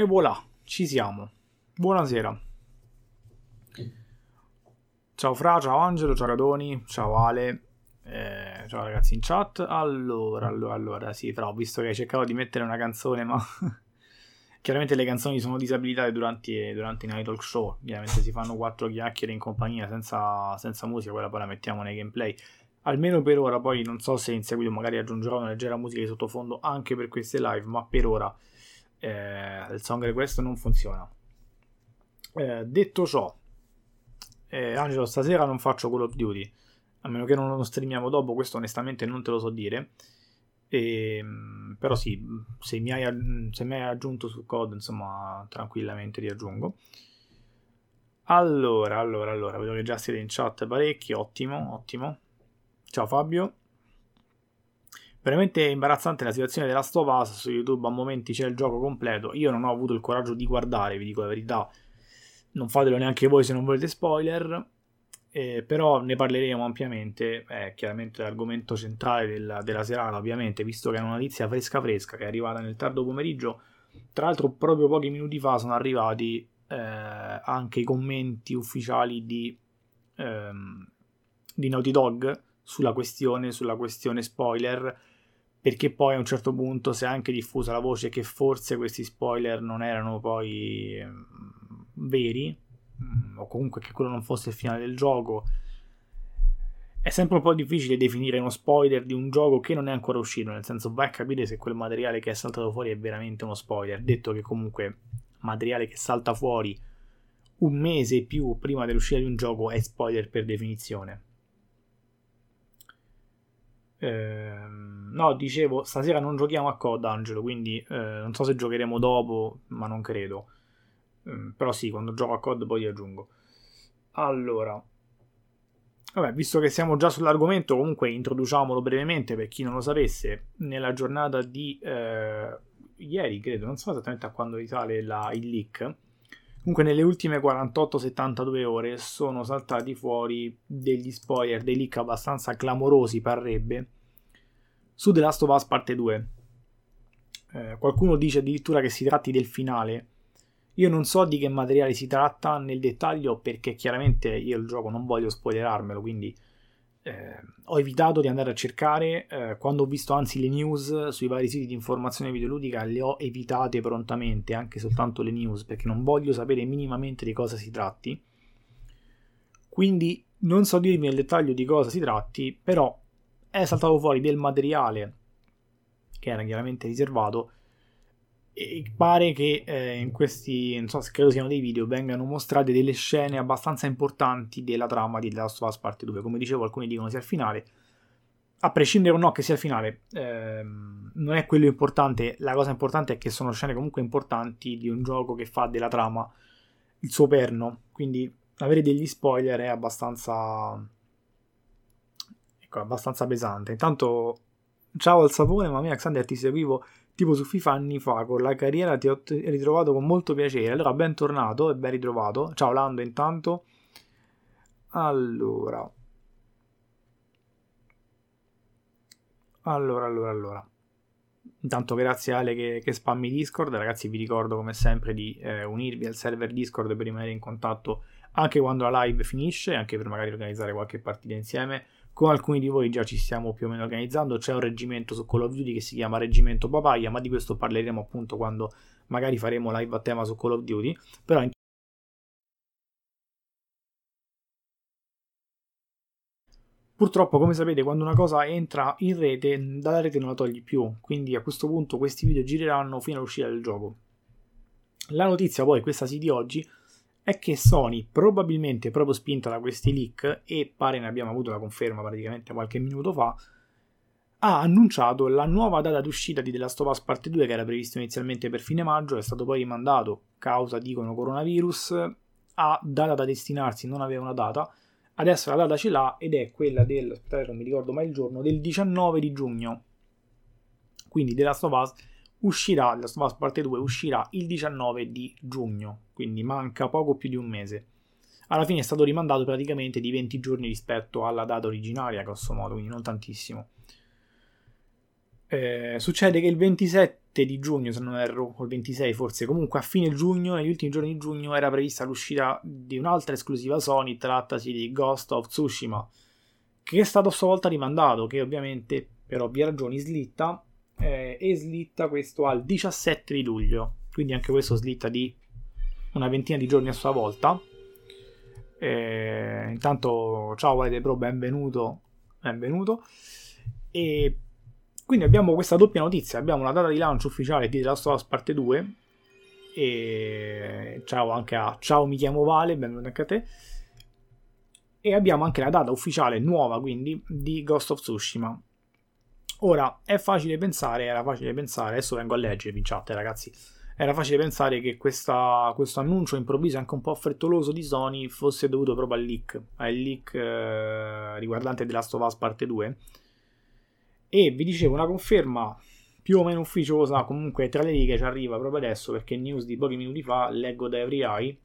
E voilà, ci siamo. Buonasera. Ciao Fra, ciao Angelo, ciao Radoni, ciao Ale, eh, ciao ragazzi in chat. Allora, allora, allora, sì, Fra, ho visto che hai cercato di mettere una canzone, ma chiaramente le canzoni sono disabilitate durante, durante i night talk show. Chiaramente si fanno quattro chiacchiere in compagnia senza, senza musica, quella poi la mettiamo nei gameplay. Almeno per ora, poi non so se in seguito magari aggiungerò una leggera musica di sottofondo anche per queste live, ma per ora eh, il song request non funziona. Eh, detto ciò, eh, Angelo, stasera non faccio Call of Duty, a meno che non lo streamiamo dopo, questo onestamente non te lo so dire. E, ehm, però sì, se mi, hai, se mi hai aggiunto su COD, insomma, tranquillamente ti aggiungo. Allora, allora, allora, vedo che già siete in chat parecchi, ottimo, ottimo. Ciao Fabio. Veramente imbarazzante la situazione della Stovas su YouTube, a momenti c'è il gioco completo. Io non ho avuto il coraggio di guardare, vi dico la verità. Non fatelo neanche voi se non volete spoiler. Eh, però ne parleremo ampiamente. È chiaramente l'argomento centrale della, della serata, ovviamente, visto che è una notizia fresca fresca che è arrivata nel tardo pomeriggio. Tra l'altro, proprio pochi minuti fa sono arrivati eh, anche i commenti ufficiali di, ehm, di Naughty Dog sulla questione, sulla questione spoiler, perché poi a un certo punto si è anche diffusa la voce che forse questi spoiler non erano poi ehm, veri, mm, o comunque che quello non fosse il finale del gioco. È sempre un po' difficile definire uno spoiler di un gioco che non è ancora uscito, nel senso vai a capire se quel materiale che è saltato fuori è veramente uno spoiler. Detto che comunque materiale che salta fuori un mese più prima dell'uscita di un gioco è spoiler per definizione. Eh, no, dicevo, stasera non giochiamo a COD, Angelo, quindi eh, non so se giocheremo dopo, ma non credo. Eh, però sì, quando gioco a COD poi ti aggiungo. Allora, vabbè, visto che siamo già sull'argomento, comunque introduciamolo brevemente per chi non lo sapesse. Nella giornata di eh, ieri, credo, non so esattamente a quando risale la, il leak Comunque nelle ultime 48-72 ore sono saltati fuori degli spoiler, dei leak abbastanza clamorosi parrebbe, su The Last of Us parte 2. Eh, qualcuno dice addirittura che si tratti del finale. Io non so di che materiale si tratta nel dettaglio perché chiaramente io il gioco non voglio spoilerarmelo, quindi eh, ho evitato di andare a cercare, eh, quando ho visto anzi le news sui vari siti di informazione videoludica le ho evitate prontamente, anche soltanto le news, perché non voglio sapere minimamente di cosa si tratti. Quindi non so dirvi nel dettaglio di cosa si tratti, però è saltato fuori del materiale che era chiaramente riservato e pare che eh, in questi, non so se credo siano dei video, vengano mostrate delle scene abbastanza importanti della trama di The Last of Us Part 2. Come dicevo, alcuni dicono sia il finale. A prescindere o no che sia il finale, ehm, non è quello importante. La cosa importante è che sono scene comunque importanti di un gioco che fa della trama il suo perno. Quindi avere degli spoiler è abbastanza. Ecco, abbastanza pesante. Intanto, ciao al sapone, mamma mia, Xander, ti seguivo tipo su FIFA anni fa con la carriera ti ho ritrovato con molto piacere. Allora, bentornato e ben ritrovato. Ciao Lando intanto. Allora. Allora, allora, allora. Intanto grazie Ale che, che spammi Discord, ragazzi vi ricordo come sempre di eh, unirvi al server Discord per rimanere in contatto anche quando la live finisce, anche per magari organizzare qualche partita insieme con alcuni di voi già ci stiamo più o meno organizzando, c'è un reggimento su Call of Duty che si chiama Reggimento Papaya, ma di questo parleremo appunto quando magari faremo live a tema su Call of Duty, però in Purtroppo, come sapete, quando una cosa entra in rete, dalla rete non la togli più, quindi a questo punto questi video gireranno fino all'uscita del gioco. La notizia poi, questa sì di oggi, è che Sony, probabilmente proprio spinta da questi leak, e pare ne abbiamo avuto la conferma praticamente qualche minuto fa, ha annunciato la nuova data d'uscita di The Last of Us Part 2 che era previsto inizialmente per fine maggio, è stato poi rimandato causa, dicono, coronavirus, a data da destinarsi, non aveva una data, adesso la data ce l'ha ed è quella del, aspettate non mi ricordo mai il giorno, del 19 di giugno. Quindi The Last of Us uscirà, The Last Parte 2 uscirà il 19 di giugno, quindi manca poco più di un mese. Alla fine è stato rimandato praticamente di 20 giorni rispetto alla data originaria, grosso modo, quindi non tantissimo. Eh, succede che il 27 27 di giugno, se non erro, o il 26 forse, comunque a fine giugno, negli ultimi giorni di giugno, era prevista l'uscita di un'altra esclusiva Sony, trattasi di Ghost of Tsushima, che è stato a sua volta rimandato, che ovviamente per ovvie ragioni slitta, eh, e slitta questo al 17 di luglio, quindi anche questo slitta di una ventina di giorni a sua volta. Eh, intanto, ciao Valete Pro, benvenuto, benvenuto. E quindi abbiamo questa doppia notizia, abbiamo la data di lancio ufficiale di The Last of Us Parte 2 e ciao anche a ciao mi chiamo Vale, benvenuto anche a te. E abbiamo anche la data ufficiale nuova quindi di Ghost of Tsushima. Ora è facile pensare, era facile pensare, adesso vengo a leggervi in chat ragazzi, era facile pensare che questa, questo annuncio improvviso anche un po' frettoloso di Sony fosse dovuto proprio al leak, al leak eh, riguardante The Last of Us Parte 2 e vi dicevo una conferma più o meno ufficiosa comunque tra le righe ci arriva proprio adesso perché news di pochi minuti fa leggo da Every Eye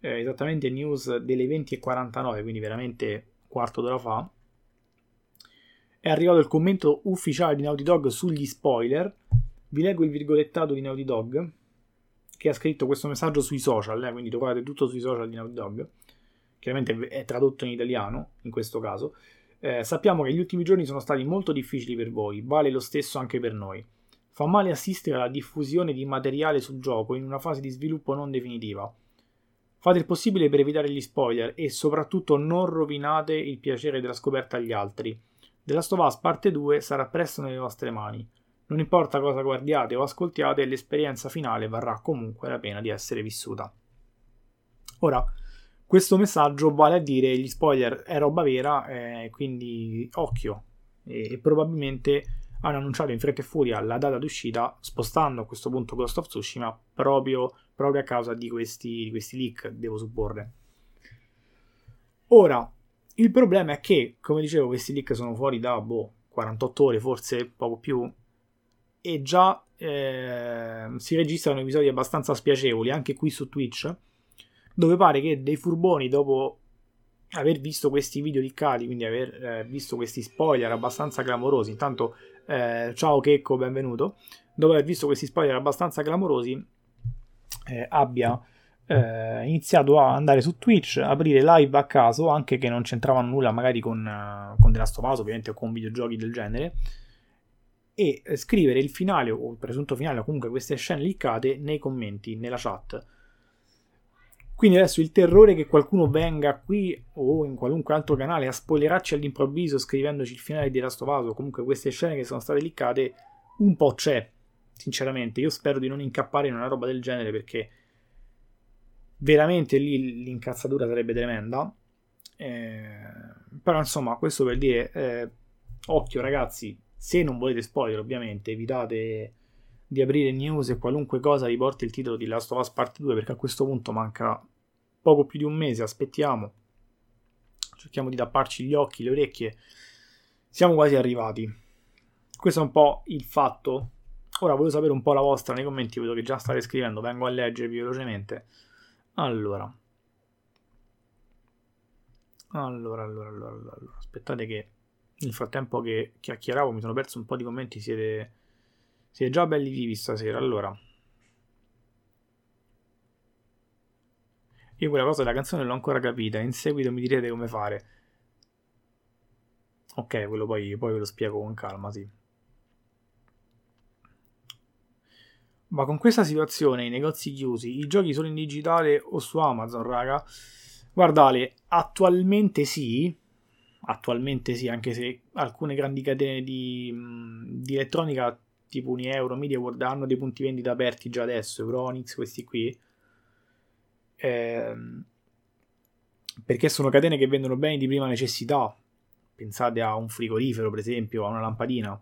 eh, esattamente news delle 20.49 quindi veramente quarto d'ora fa è arrivato il commento ufficiale di Naughty Dog sugli spoiler vi leggo il virgolettato di Naughty Dog che ha scritto questo messaggio sui social eh, quindi trovate tutto sui social di Naughty Dog chiaramente è tradotto in italiano in questo caso eh, sappiamo che gli ultimi giorni sono stati molto difficili per voi, vale lo stesso anche per noi. Fa male assistere alla diffusione di materiale sul gioco in una fase di sviluppo non definitiva. Fate il possibile per evitare gli spoiler e soprattutto non rovinate il piacere della scoperta agli altri. The Last of Us parte 2 sarà presto nelle vostre mani. Non importa cosa guardiate o ascoltiate, l'esperienza finale varrà comunque la pena di essere vissuta. Ora, questo messaggio vale a dire gli spoiler è roba vera, eh, quindi occhio. E, e, probabilmente hanno annunciato in fretta e furia la data d'uscita, spostando a questo punto Ghost of Tsushima proprio, proprio a causa di questi, di questi leak, devo supporre. Ora, il problema è che, come dicevo, questi leak sono fuori da boh, 48 ore, forse poco più, e già eh, si registrano episodi abbastanza spiacevoli anche qui su Twitch dove pare che dei furboni dopo aver visto questi video liccati, quindi aver eh, visto questi spoiler abbastanza clamorosi, intanto eh, ciao Checco, benvenuto, dopo aver visto questi spoiler abbastanza clamorosi, eh, abbia eh, iniziato a andare su Twitch, aprire live a caso, anche che non c'entravano nulla magari con, uh, con The Last of Us, ovviamente, o con videogiochi del genere, e scrivere il finale o il presunto finale o comunque queste scene liccate nei commenti, nella chat quindi adesso il terrore che qualcuno venga qui o in qualunque altro canale a spoilerarci all'improvviso scrivendoci il finale di Last of Us o comunque queste scene che sono state liccate un po' c'è, sinceramente. Io spero di non incappare in una roba del genere perché veramente lì l'incazzatura sarebbe tremenda. Eh, però insomma, questo per dire, eh, occhio ragazzi, se non volete spoiler ovviamente, evitate di aprire news e qualunque cosa riporti il titolo di Last of Us Part 2 perché a questo punto manca poco più di un mese, aspettiamo, cerchiamo di tapparci gli occhi, le orecchie, siamo quasi arrivati. Questo è un po' il fatto. Ora voglio sapere un po' la vostra nei commenti, vedo che già state scrivendo, vengo a leggervi velocemente. Allora. Allora, allora, allora, allora. aspettate che nel frattempo che chiacchieravo mi sono perso un po' di commenti, siete siete già belli vivi stasera, allora. Io quella cosa della canzone l'ho ancora capita, in seguito mi direte come fare. Ok, quello poi, poi ve lo spiego con calma, sì. Ma con questa situazione, i negozi chiusi, i giochi solo in digitale o su Amazon, raga? Guardate, attualmente sì, attualmente sì, anche se alcune grandi catene di, di elettronica tipo Unieuro, Media World hanno dei punti vendita aperti già adesso, Euronix, questi qui. Ehm, perché sono catene che vendono beni di prima necessità. Pensate a un frigorifero, per esempio, a una lampadina.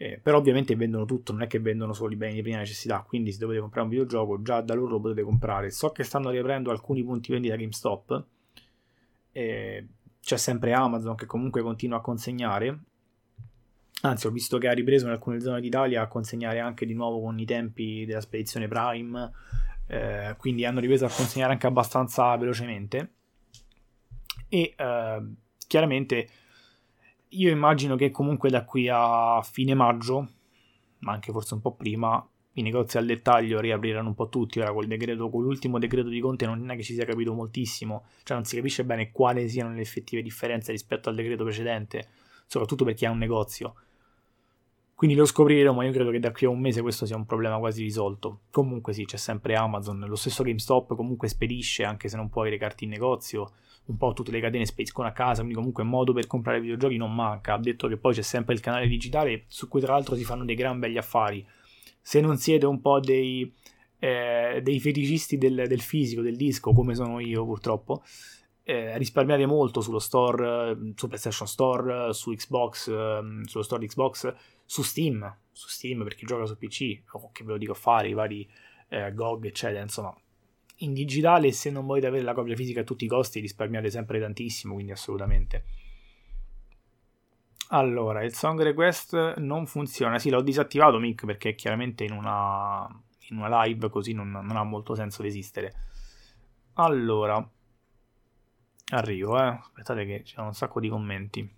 Eh, però ovviamente vendono tutto, non è che vendono solo i beni di prima necessità, quindi se dovete comprare un videogioco già da loro lo potete comprare. So che stanno riaprendo alcuni punti vendita GameStop, eh, c'è sempre Amazon che comunque continua a consegnare, Anzi, ho visto che ha ripreso in alcune zone d'Italia a consegnare anche di nuovo con i tempi della spedizione Prime, eh, quindi hanno ripreso a consegnare anche abbastanza velocemente. E eh, chiaramente io immagino che comunque da qui a fine maggio, ma anche forse un po' prima, i negozi al dettaglio riapriranno un po' tutti. Ora col decreto, con l'ultimo decreto di Conte non è che ci sia capito moltissimo, cioè non si capisce bene quali siano le effettive differenze rispetto al decreto precedente, soprattutto per chi ha un negozio. Quindi lo scopriremo, ma io credo che da qui a un mese questo sia un problema quasi risolto. Comunque sì, c'è sempre Amazon, lo stesso GameStop comunque spedisce, anche se non puoi recarti in negozio, un po' tutte le catene spediscono a casa, quindi comunque modo per comprare videogiochi non manca. Ha detto che poi c'è sempre il canale digitale su cui tra l'altro si fanno dei gran belli affari. Se non siete un po' dei, eh, dei feticisti del, del, fisico, del disco, come sono io purtroppo, eh, risparmiate molto sullo store, su PlayStation Store, su Xbox, eh, sullo store di Xbox su Steam, su Steam per chi gioca su PC, o che ve lo dico a fare, i vari eh, GOG, eccetera, insomma, in digitale se non volete avere la copia fisica a tutti i costi risparmiate sempre tantissimo, quindi assolutamente. Allora, il song request non funziona, sì l'ho disattivato Mick perché chiaramente in una, in una live così non, non ha molto senso di esistere. Allora, arrivo, eh. aspettate che c'è un sacco di commenti.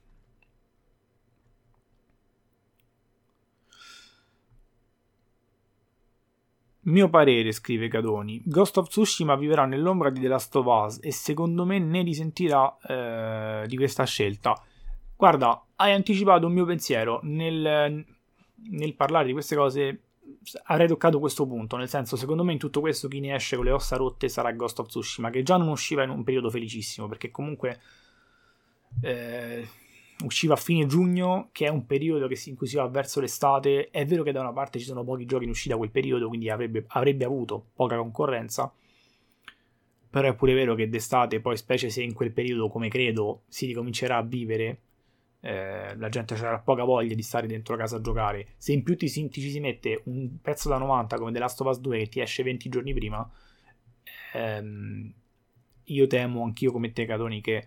Mio parere, scrive Cadoni, Ghost of Tsushima viverà nell'ombra di The Last of Us e secondo me ne risentirà eh, di questa scelta. Guarda, hai anticipato un mio pensiero nel, nel parlare di queste cose. Avrei toccato questo punto, nel senso, secondo me in tutto questo chi ne esce con le ossa rotte sarà Ghost of Tsushima, che già non usciva in un periodo felicissimo, perché comunque eh, usciva a fine giugno, che è un periodo si, in cui si va verso l'estate. È vero che da una parte ci sono pochi giochi in uscita quel periodo, quindi avrebbe, avrebbe avuto poca concorrenza. Però è pure vero che d'estate, poi specie se in quel periodo, come credo, si ricomincerà a vivere, eh, la gente avrà poca voglia di stare dentro casa a giocare. Se in più ti, ti, ci si mette un pezzo da 90 come The Last of Us 2 che ti esce 20 giorni prima, ehm, io temo anch'io come te, Catoni, che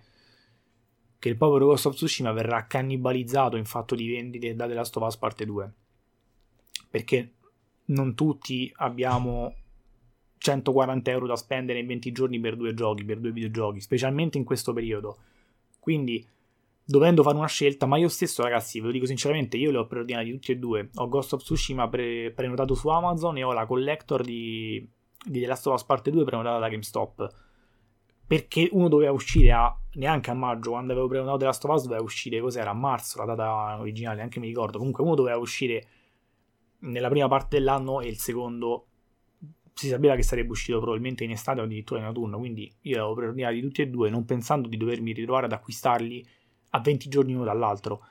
che il povero Ghost of Tsushima verrà cannibalizzato in fatto di vendite da The Last of Us parte 2. Perché non tutti abbiamo 140 euro da spendere in 20 giorni per due giochi, per due videogiochi, specialmente in questo periodo. Quindi, dovendo fare una scelta, ma io stesso, ragazzi, ve lo dico sinceramente, io le ho preordinati tutti e due. Ho Ghost of Tsushima pre- prenotato su Amazon e ho la collector di, di The Last of Us parte 2 prenotata da GameStop perché uno doveva uscire a neanche a maggio quando avevo prenotato The Last of Us doveva uscire cos'era? A marzo la data originale neanche mi ricordo. Comunque uno doveva uscire nella prima parte dell'anno e il secondo si sapeva che sarebbe uscito probabilmente in estate o addirittura in autunno. Quindi io avevo preordinati tutti e due non pensando di dovermi ritrovare ad acquistarli a 20 giorni uno dall'altro.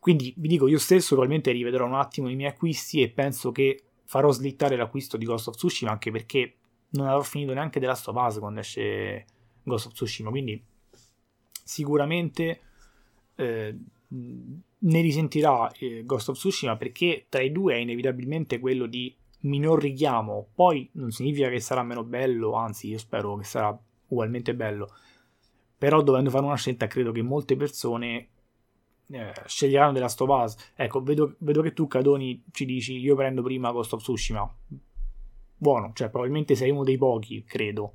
Quindi vi dico io stesso probabilmente rivedrò un attimo i miei acquisti e penso che farò slittare l'acquisto di Ghost of Tsushima anche perché non avrò finito neanche The Last quando esce Ghost of Tsushima, quindi sicuramente eh, ne risentirà eh, Ghost of Tsushima perché tra i due è inevitabilmente quello di minor richiamo, poi non significa che sarà meno bello, anzi io spero che sarà ugualmente bello, però dovendo fare una scelta credo che molte persone eh, sceglieranno of Us. Ecco, vedo, vedo, che tu Cadoni ci dici io prendo prima Ghost of Tsushima. Buono, cioè probabilmente sei uno dei pochi, credo,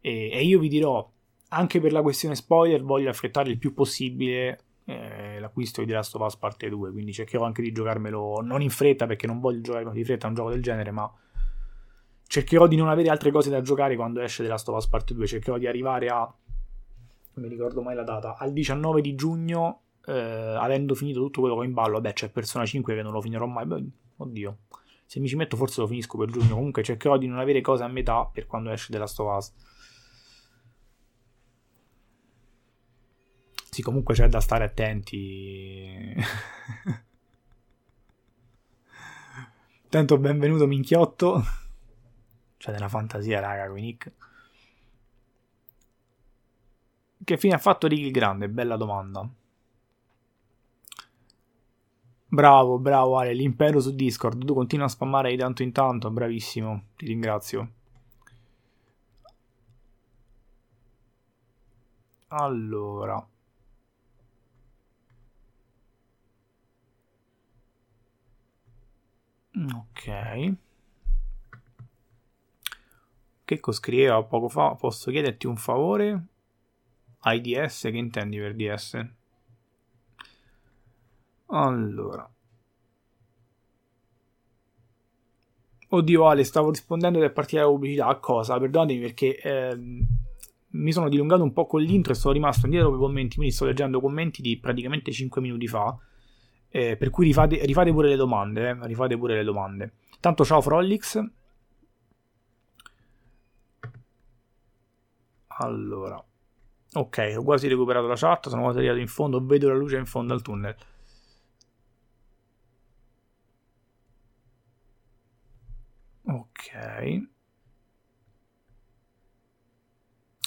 e, e, io vi dirò, anche per la questione spoiler, voglio affrettare il più possibile eh, l'acquisto di The Last of Us Parte 2, quindi cercherò anche di giocarmelo non in fretta perché non voglio giocare di fretta a un gioco del genere, ma cercherò di non avere altre cose da giocare quando esce The Last of Us Parte 2, cercherò di arrivare a, non mi ricordo mai la data, al 19 di giugno, eh, avendo finito tutto quello che ho in ballo, vabbè c'è Persona 5 che non lo finirò mai, Beh, oddio, se mi ci metto forse lo finisco per giugno, comunque cercherò di non avere cose a metà per quando esce The Last of Us. Sì, comunque c'è da stare attenti. Tanto benvenuto minchiotto. C'è della fantasia, raga, con Nick. Che fine ha fatto Ricky Grande? Bella domanda. Bravo, bravo Ale, l'impero su Discord. Tu continua a spammare di tanto in tanto, bravissimo, ti ringrazio. Allora. Ok. Che scriveva poco fa? Posso chiederti un favore? IDS, che intendi per DS? Allora. Oddio Ale, stavo rispondendo per partire la pubblicità. A cosa? Perdonatemi perché eh, mi sono dilungato un po' con l'intro e sono rimasto indietro con i commenti, quindi sto leggendo commenti di praticamente 5 minuti fa. Eh, per cui rifate, rifate, pure le domande, eh, rifate pure le domande. Tanto ciao Frolix. Allora. Ok, ho quasi recuperato la chat, sono quasi arrivato in fondo, vedo la luce in fondo al tunnel. Ok.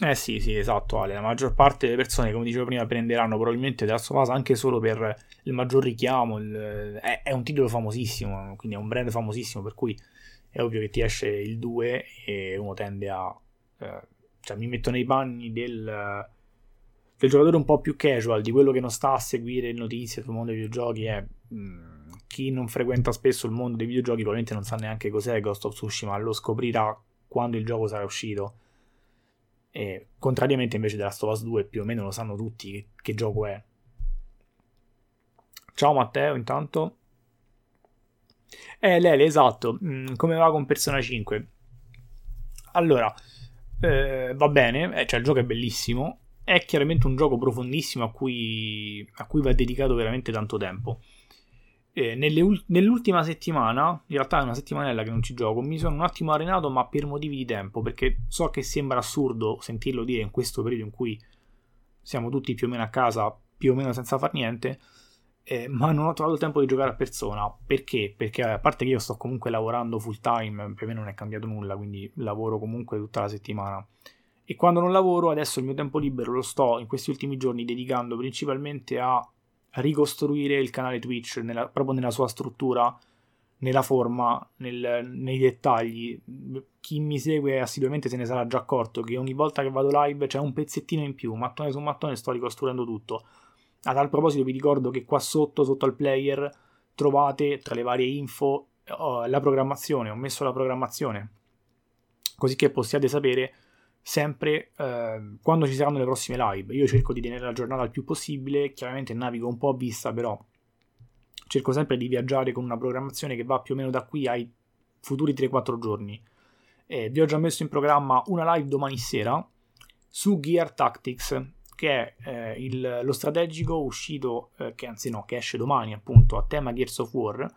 Eh sì, sì, esatto, Ale. La maggior parte delle persone, come dicevo prima, prenderanno probabilmente The Last anche solo per il maggior richiamo. Il... È, è, un titolo famosissimo, quindi è un brand famosissimo, per cui è ovvio che ti esce il 2 e uno tende a... Eh, cioè, mi metto nei panni del, del, giocatore un po' più casual, di quello che non sta a seguire le notizie sul mondo dei videogiochi. È, mh, mm, chi non frequenta spesso il mondo dei videogiochi probabilmente non sa neanche cos'è Ghost of Tsushima, lo scoprirà quando il gioco sarà uscito e, contrariamente invece della Stovas 2 più o meno lo sanno tutti che, che gioco è. Ciao Matteo, intanto. Eh, Lele, esatto. Mm, come va con Persona 5? Allora, eh, va bene, eh, cioè il gioco è bellissimo. È chiaramente un gioco profondissimo a cui, a cui va dedicato veramente tanto tempo eh, nelle, nell'ultima settimana, in realtà è una settimanella che non ci gioco, mi sono un attimo arenato, ma per motivi di tempo, perché so che sembra assurdo sentirlo dire in questo periodo in cui siamo tutti più o meno a casa, più o meno senza far niente, eh, ma non ho trovato il tempo di giocare a persona. Perché? Perché a parte che io sto comunque lavorando full time, per me non è cambiato nulla, quindi lavoro comunque tutta la settimana. E quando non lavoro, adesso il mio tempo libero lo sto in questi ultimi giorni dedicando principalmente a ricostruire il canale Twitch nella, proprio nella sua struttura, nella forma, nel, nei dettagli. Chi mi segue assiduamente se ne sarà già accorto che ogni volta che vado live c'è un pezzettino in più, mattone su mattone sto ricostruendo tutto. A tal proposito vi ricordo che qua sotto, sotto al player, trovate tra le varie info oh, la programmazione, ho messo la programmazione, così che possiate sapere sempre eh, quando ci saranno le prossime live. Io cerco di tenere la giornata il più possibile, chiaramente navigo un po' a vista, però cerco sempre di viaggiare con una programmazione che va più o meno da qui ai futuri 3-4 giorni. Eh, vi ho già messo in programma una live domani sera su Gear Tactics, che è eh, il, lo strategico uscito, eh, che anzi no, che esce domani appunto a tema Gears of War.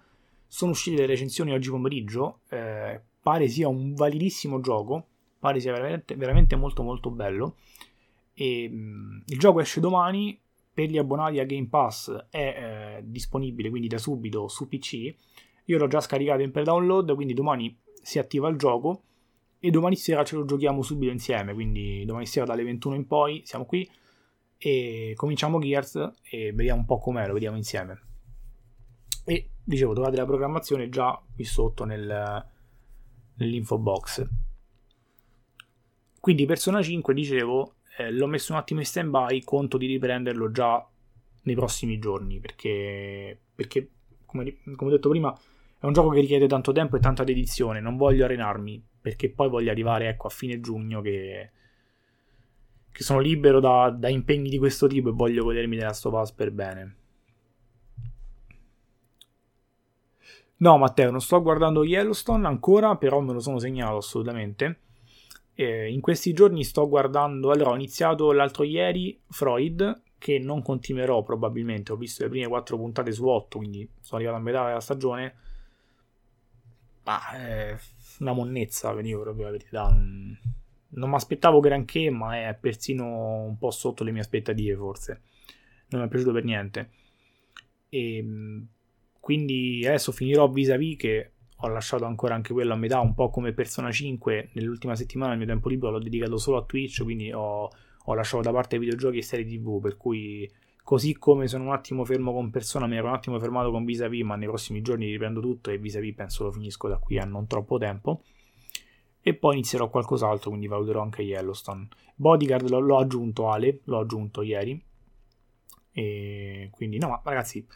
Sono uscite le recensioni oggi pomeriggio, eh, pare sia un validissimo gioco pare sia veramente, veramente molto molto bello. E, mh, mm, il gioco esce domani, per gli abbonati a Game Pass è eh, disponibile quindi da subito su PC. Io l'ho già scaricato in pre-download, quindi domani si attiva il gioco e domani sera ce lo giochiamo subito insieme, quindi domani sera dalle 21 in poi siamo qui e cominciamo Gears e vediamo un po' com'è, lo vediamo insieme. E dicevo, trovate la programmazione già qui sotto nel, nell'info box. Quindi Persona 5, dicevo, eh, l'ho messo un attimo in stand by, conto di riprenderlo già nei prossimi giorni, perché, perché come, come, ho detto prima, è un gioco che richiede tanto tempo e tanta dedizione, non voglio arenarmi, perché poi voglio arrivare ecco, a fine giugno che, che sono libero da, da, impegni di questo tipo e voglio godermi della Stop per bene. No, Matteo, non sto guardando Yellowstone ancora, però me lo sono segnato assolutamente. Eh, in questi giorni sto guardando, allora ho iniziato l'altro ieri Freud, che non continuerò probabilmente, ho visto le prime quattro puntate su 8, quindi sono arrivato a metà della stagione. Ma è una monnezza, venivo proprio la verità. Non mi aspettavo granché, ma è persino un po' sotto le mie aspettative, forse. Non mi è piaciuto per niente. E ehm, quindi adesso finirò vis-a-vis che ho lasciato ancora anche quello a metà, un po' come Persona 5. Nell'ultima settimana il mio tempo libero l'ho dedicato solo a Twitch, quindi ho, ho lasciato da parte videogiochi e serie TV, per cui così come sono un attimo fermo con Persona, mi ero un attimo fermato con Vis-a-Vis, ma nei prossimi giorni riprendo tutto e Vis-a-Vis penso lo finisco da qui a non troppo tempo. E poi inizierò qualcos'altro, quindi valuterò anche Yellowstone. Bodyguard l'ho, l'ho aggiunto Ale, l'ho aggiunto ieri. E quindi no, ma ragazzi,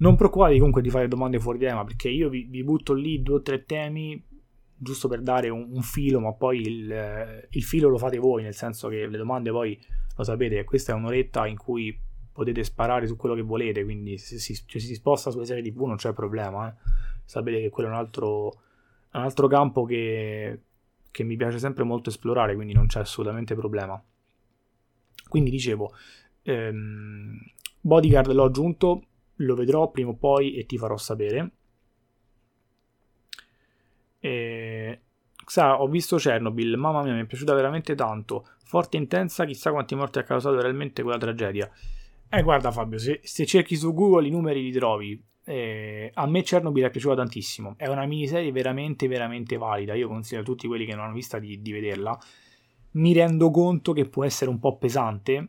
non preoccupatevi comunque di fare domande fuori tema, perché io vi, vi butto lì due o tre temi giusto per dare un, un filo, ma poi il, il, filo lo fate voi, nel senso che le domande poi lo sapete, questa è un'oretta in cui potete sparare su quello che volete, quindi se si, cioè, si sposta sulle serie TV non c'è problema, eh. sapete che quello è un altro un altro campo che, che mi piace sempre molto esplorare, quindi non c'è assolutamente problema. Quindi dicevo, ehm, Bodyguard l'ho aggiunto, lo vedrò prima o poi e ti farò sapere. E... Sa, ho visto Chernobyl, mamma mia, mi è piaciuta veramente tanto. Forte e intensa, chissà quanti morti ha causato realmente quella tragedia. Eh, guarda Fabio, se, se cerchi su Google i numeri li trovi. Eh, a me Chernobyl è piaciuta tantissimo. È una miniserie veramente, veramente valida. Io consiglio a tutti quelli che non hanno vista di, di vederla. Mi rendo conto che può essere un po' pesante,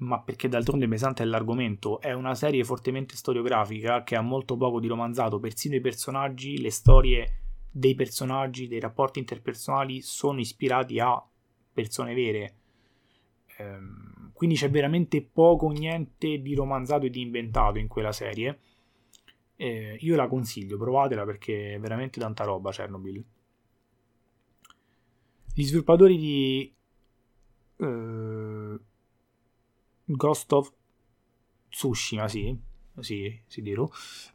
ma perché d'altronde pesante è l'argomento. È una serie fortemente storiografica che ha molto poco di romanzato. Persino i personaggi, le storie dei personaggi, dei rapporti interpersonali sono ispirati a persone vere. Ehm, quindi c'è veramente poco o niente di romanzato e di inventato in quella serie. Eh, io la consiglio, provatela perché è veramente tanta roba Chernobyl. Gli sviluppatori di uh, Ghost of Tsushima, sì, sì, si dirò,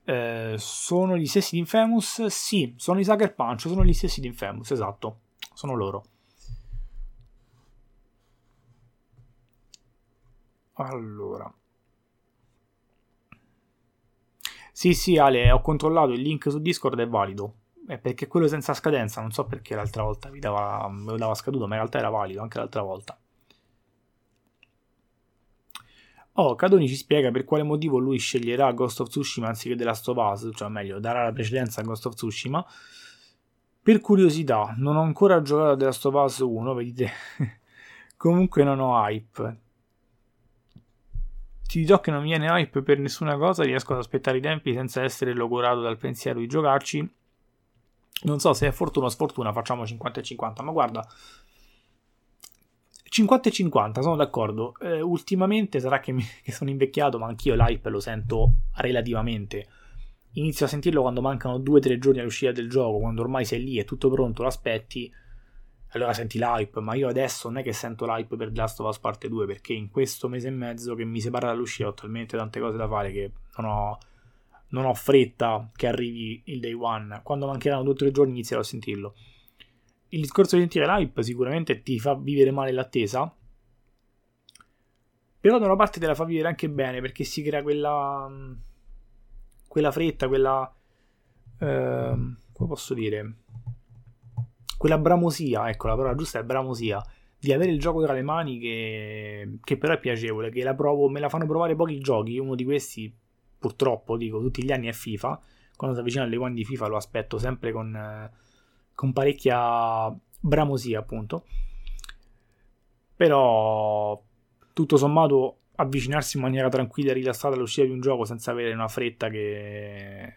eh, sono gli stessi di Infamous? Sì, sono i Sucker Punch, sono gli stessi di Infamous, esatto, sono loro. Allora. Sì, sì, Ale, ho controllato il link su Discord è valido. È perché quello senza scadenza, non so perché l'altra volta mi dava, mi dava scaduto, ma in realtà era valido anche l'altra volta. Oh, Cadoni ci spiega per quale motivo lui sceglierà Ghost of Tsushima anziché The Last of Us, cioè meglio, darà la precedenza a Ghost of Tsushima. Per curiosità, non ho ancora giocato a The Last of Us 1, vedete? Comunque non ho hype ti dirò che non viene hype per nessuna cosa, riesco ad aspettare i tempi senza essere logorato dal pensiero di giocarci. Non so se è fortuna o sfortuna, facciamo 50 e 50, ma guarda, 50 e 50, sono d'accordo. Eh, ultimamente sarà che, mi, che, sono invecchiato, ma anch'io l'hype lo sento relativamente. Inizio a sentirlo quando mancano 2-3 giorni all'uscita del gioco, quando ormai sei lì, è tutto pronto, lo aspetti allora senti l'hype, ma io adesso non è che sento l'hype per The Last of Us Parte 2 perché in questo mese e mezzo che mi separa dall'uscita ho talmente tante cose da fare che non ho, non ho fretta che arrivi il day one. Quando mancheranno due o tre giorni inizierò a sentirlo. Il discorso di sentire l'hype sicuramente ti fa vivere male l'attesa, però da una parte te la fa vivere anche bene perché si crea quella, quella fretta, quella... Eh, come posso dire? quella bramosia, ecco la parola giusta è bramosia, di avere il gioco tra le mani che, che però è piacevole, che la provo, me la fanno provare pochi giochi, uno di questi purtroppo, dico, tutti gli anni è FIFA, quando si avvicina alle one di FIFA lo aspetto sempre con, con parecchia bramosia appunto, però tutto sommato avvicinarsi in maniera tranquilla e rilassata all'uscita di un gioco senza avere una fretta che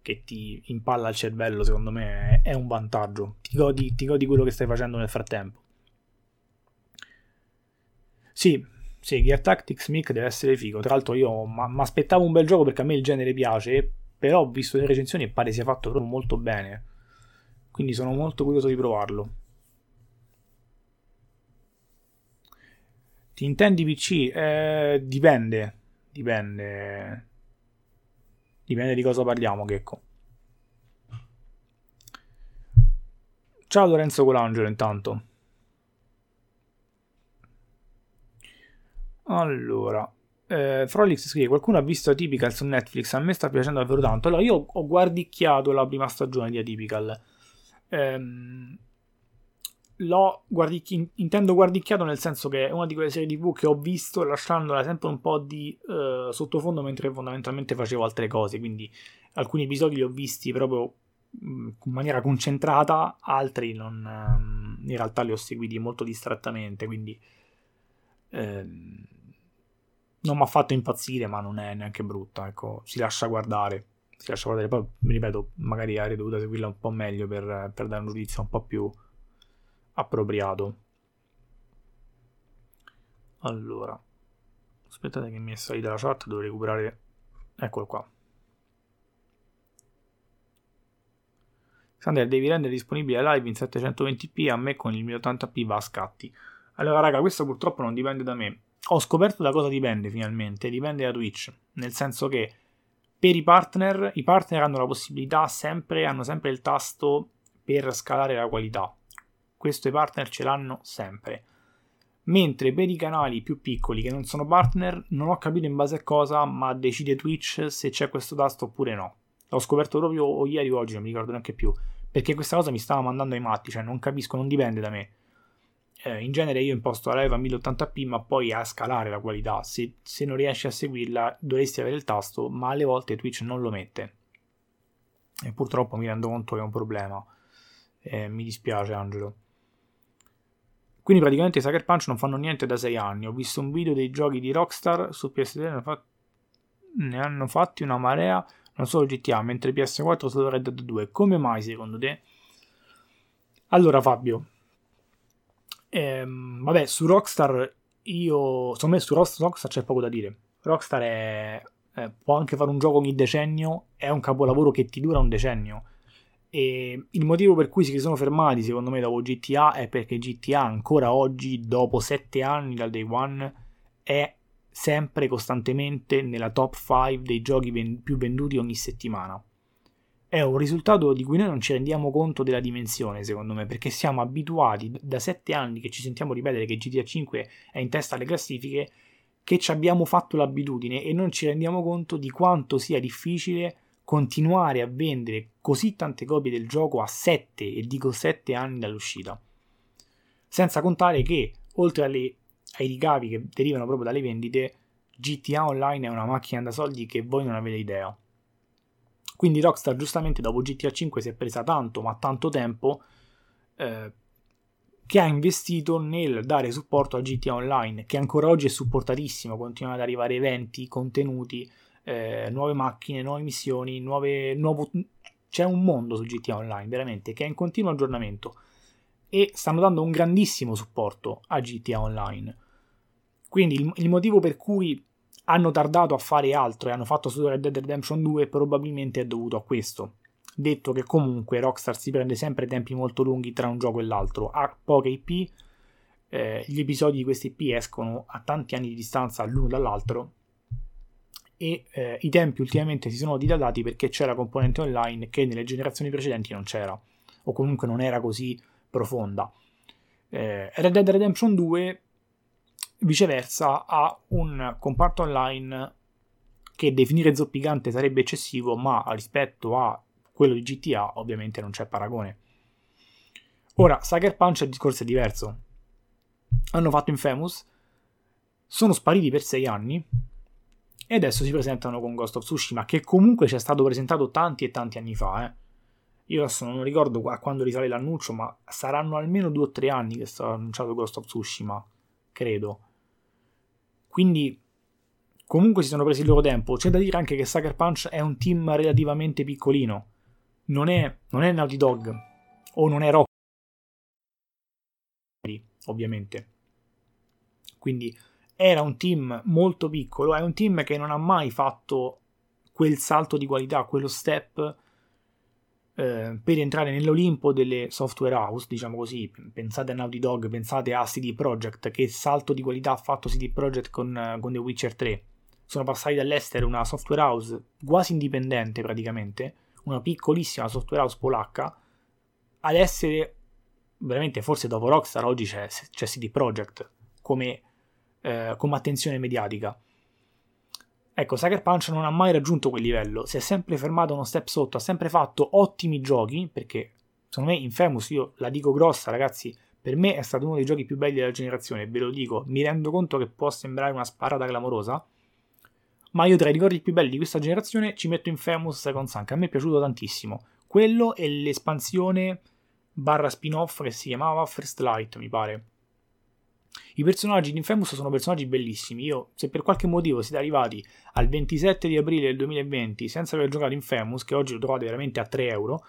che ti impalla il cervello, secondo me è un vantaggio. Ti godi, ti godi quello che stai facendo nel frattempo. Sì, sì, Gear Tactics Mic deve essere figo. Tra l'altro io mi aspettavo un bel gioco perché a me il genere piace, però ho visto le recensioni e pare sia fatto proprio molto bene. Quindi sono molto curioso di provarlo. Ti intendi PC? Eh, dipende. Dipende. Dipende di cosa parliamo, Checco. Ciao Lorenzo Colangelo intanto. Allora, eh, Frolix scrive: Qualcuno ha visto Atypical su Netflix? A me sta piacendo davvero tanto. Allora, io ho guardicchiato la prima stagione di Atypical. Ehm, l'ho guardic- intendo guardicchiato nel senso che è una di quelle serie tv che ho visto lasciandola sempre un po' di uh, sottofondo mentre fondamentalmente facevo altre cose quindi alcuni episodi li ho visti proprio mm, in maniera concentrata altri non, um, in realtà li ho seguiti molto distrattamente quindi um, non mi ha fatto impazzire ma non è neanche brutta ecco si lascia guardare si lascia guardare poi mi ripeto magari avrei dovuto seguirla un po' meglio per, per dare un giudizio un po' più appropriato. Allora, aspettate che mi è salita la chat, devo recuperare... Eccolo qua. Sander, devi rendere disponibile live in 720p, a me con il mio 80p va a scatti. Allora, raga, questo purtroppo non dipende da me. Ho scoperto da cosa dipende finalmente, dipende da Twitch, nel senso che per i partner, i partner hanno la possibilità sempre, hanno sempre il tasto per scalare la qualità. Questi partner ce l'hanno sempre. Mentre per i canali più piccoli che non sono partner, non ho capito in base a cosa, ma decide Twitch se c'è questo tasto oppure no. L'ho scoperto proprio ieri o oggi, non mi ricordo neanche più. Perché questa cosa mi stava mandando ai matti, cioè non capisco, non dipende da me. Eh, in genere io imposto la live a 1080p, ma poi a scalare la qualità. Se, se non riesci a seguirla, dovresti avere il tasto, ma alle volte Twitch non lo mette. E purtroppo mi rendo conto che è un problema. Eh, mi dispiace, Angelo. Quindi praticamente i Sucker Punch non fanno niente da 6 anni. Ho visto un video dei giochi di Rockstar su PS3, ne hanno fatti una marea non solo GTA, mentre PS4 solo Red Dead 2. Come mai secondo te? Allora Fabio, ehm, vabbè, su Rockstar io, secondo me su Rockstar c'è poco da dire. Rockstar è, eh, può anche fare un gioco ogni decennio, è un capolavoro che ti dura un decennio. E il motivo per cui si sono fermati, secondo me, dopo GTA è perché GTA ancora oggi, dopo 7 anni dal day one, è sempre costantemente nella top 5 dei giochi ven- più venduti ogni settimana. È un risultato di cui noi non ci rendiamo conto della dimensione, secondo me, perché siamo abituati da 7 anni che ci sentiamo ripetere che GTA 5 è in testa alle classifiche, che ci abbiamo fatto l'abitudine e non ci rendiamo conto di quanto sia difficile continuare a vendere così tante copie del gioco a 7, e dico 7 anni dall'uscita. Senza contare che, oltre alle ai ricavi che derivano proprio dalle vendite, GTA Online è una macchina da soldi che voi non avete idea. Quindi Rockstar giustamente dopo GTA 5 si è presa tanto, ma tanto tempo, eh, che ha investito nel dare supporto a GTA Online, che ancora oggi è supportatissimo, continuano ad arrivare eventi, contenuti, eh, nuove macchine, nuove missioni, nuove, nuovo... c'è un mondo su GTA Online, veramente, che è in continuo aggiornamento e stanno dando un grandissimo supporto a GTA Online. Quindi il, il motivo per cui hanno tardato a fare altro e hanno fatto solo Red Dead Redemption 2 probabilmente è dovuto a questo. Detto che comunque Rockstar si prende sempre tempi molto lunghi tra un gioco e l'altro, ha poche IP, eh, gli episodi di queste IP escono a tanti anni di distanza l'uno dall'altro e eh, i tempi ultimamente si sono dilatati perché c'era componente online che nelle generazioni precedenti non c'era o comunque non era così profonda. Eh, Red Dead Redemption 2 viceversa ha un comparto online che definire zoppicante sarebbe eccessivo, ma rispetto a quello di GTA ovviamente non c'è paragone. Ora, Sucker Punch il discorso è diverso. Hanno fatto Infamous, sono spariti per 6 anni e adesso si presentano con Ghost of Tsushima, che comunque ci è stato presentato tanti e tanti anni fa, eh. Io adesso non ricordo a quando risale l'annuncio, ma saranno almeno due o tre anni che è stato annunciato Ghost of Tsushima, credo. Quindi comunque si sono presi il loro tempo. C'è da dire anche che Sucker Punch è un team relativamente piccolino. Non è, non è Naughty Dog o non è Rock, ovviamente. Quindi era un team molto piccolo, è un team che non ha mai fatto quel salto di qualità, quello step eh, per entrare nell'Olimpo delle software house, diciamo così, pensate a Naughty Dog, pensate a CD Projekt, che salto di qualità ha fatto CD Projekt con, con The Witcher 3. Sono passati dall'estero una software house quasi indipendente praticamente, una piccolissima software house polacca, ad essere veramente forse dopo Rockstar oggi c'è, c'è CD Projekt come, eh, come attenzione mediatica Ecco, Sucker Punch non ha mai raggiunto quel livello, si è sempre fermato uno step sotto, ha sempre fatto ottimi giochi, perché secondo me Infamous, io la dico grossa ragazzi, per me è stato uno dei giochi più belli della generazione, ve lo dico, mi rendo conto che può sembrare una sparata clamorosa, ma io tra i ricordi più belli di questa generazione ci metto Infamous Second Sun, che a me è piaciuto tantissimo. Quello e l'espansione barra spin-off che si chiamava First Light, mi pare i personaggi di Infamous sono personaggi bellissimi. Io, se per qualche motivo siete arrivati al 27 di aprile del 2020 senza aver giocato Infamous, che oggi lo trovate veramente a 3 euro,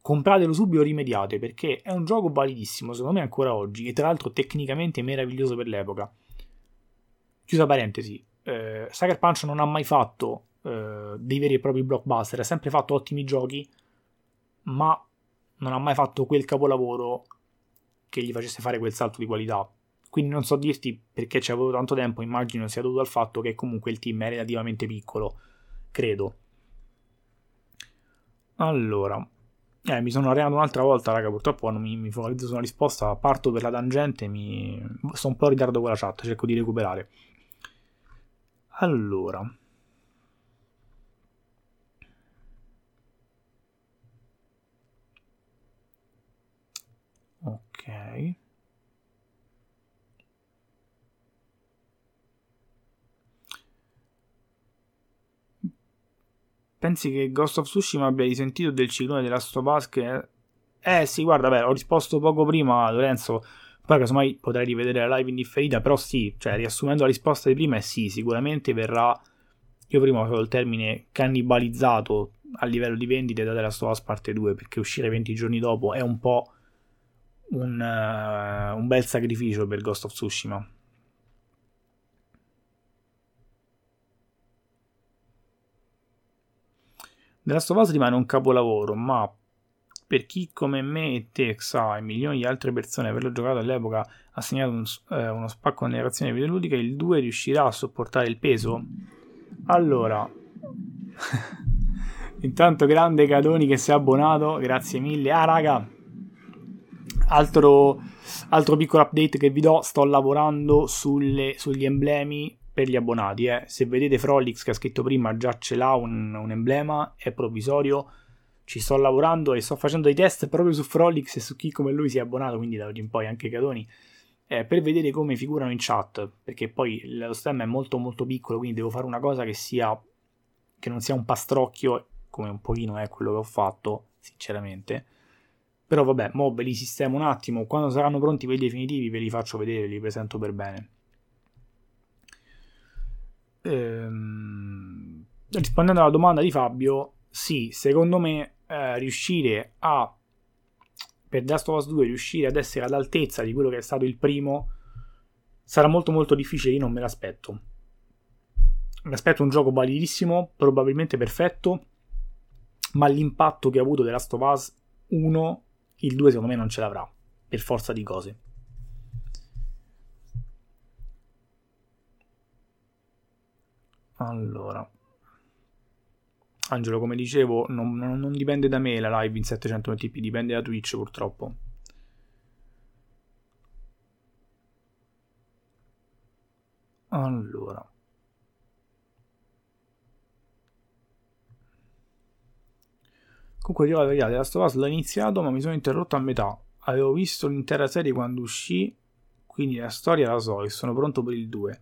compratelo subito rimediate perché è un gioco validissimo, secondo me ancora oggi, e tra l'altro tecnicamente meraviglioso per l'epoca. Chiusa parentesi, eh, Sucker Punch non ha mai fatto eh, dei veri e propri blockbuster, ha sempre fatto ottimi giochi, ma non ha mai fatto quel capolavoro che gli facesse fare quel salto di qualità. Quindi non so dirti perché ci avuto tanto tempo, immagino sia dovuto al fatto che comunque il team è relativamente piccolo, credo. Allora, Eh, mi sono arenato un'altra volta, raga. Purtroppo quando mi, mi focalizzo su una risposta, parto per la tangente. Mi... Sto un po' in ritardo con la chat, cerco di recuperare. Allora. Ok. Pensi che Ghost of Tsushima abbia risentito del ciclone della che... Eh sì, guarda, beh, ho risposto poco prima, Lorenzo. Poi casomai potrei rivedere la live indifferita, però sì, cioè riassumendo la risposta di prima è sì, sicuramente verrà... Io prima ho usato il termine cannibalizzato a livello di vendite da The Last of Us parte 2, perché uscire 20 giorni dopo è un po' un, uh, un bel sacrificio per Ghost of Tsushima. The Last of Us rimane un capolavoro, ma per chi come me e te, Xa e milioni di altre persone averlo giocato all'epoca ha segnato un, eh, uno spacco nella narrazione videoludica, il 2 riuscirà a sopportare il peso? Allora, intanto grande Cadoni che si è abbonato, grazie mille. Ah raga, altro, altro piccolo update che vi do, sto lavorando sulle, sugli emblemi per gli abbonati. Eh. Se vedete Frolix che ha scritto prima già ce l'ha un, un, emblema, è provvisorio. Ci sto lavorando e sto facendo dei test proprio su Frolix e su chi come lui si è abbonato, quindi da oggi in poi anche Catoni, eh, per vedere come figurano in chat, perché poi lo stemma è molto molto piccolo, quindi devo fare una cosa che sia che non sia un pastrocchio, come un pochino è quello che ho fatto, sinceramente. Però vabbè, mo ve li sistemo un attimo, quando saranno pronti quelli definitivi ve li faccio vedere, li presento per bene. Ehm, rispondendo alla domanda di Fabio, sì, secondo me eh, riuscire a per The Last of Us 2 riuscire ad essere all'altezza di quello che è stato il primo sarà molto molto difficile, io non me l'aspetto. Mi aspetto un gioco validissimo, probabilmente perfetto, ma l'impatto che ha avuto The Last of Us 1, il 2 secondo me non ce l'avrà, per forza di cose. Allora, Angelo, come dicevo, non, non, non, dipende da me la live in 720p, dipende da Twitch purtroppo. Allora. Comunque, io la verità, The Last of Us l'ho iniziato, ma mi sono interrotto a metà. Avevo visto l'intera serie quando uscì, quindi la storia la so e sono pronto per il 2.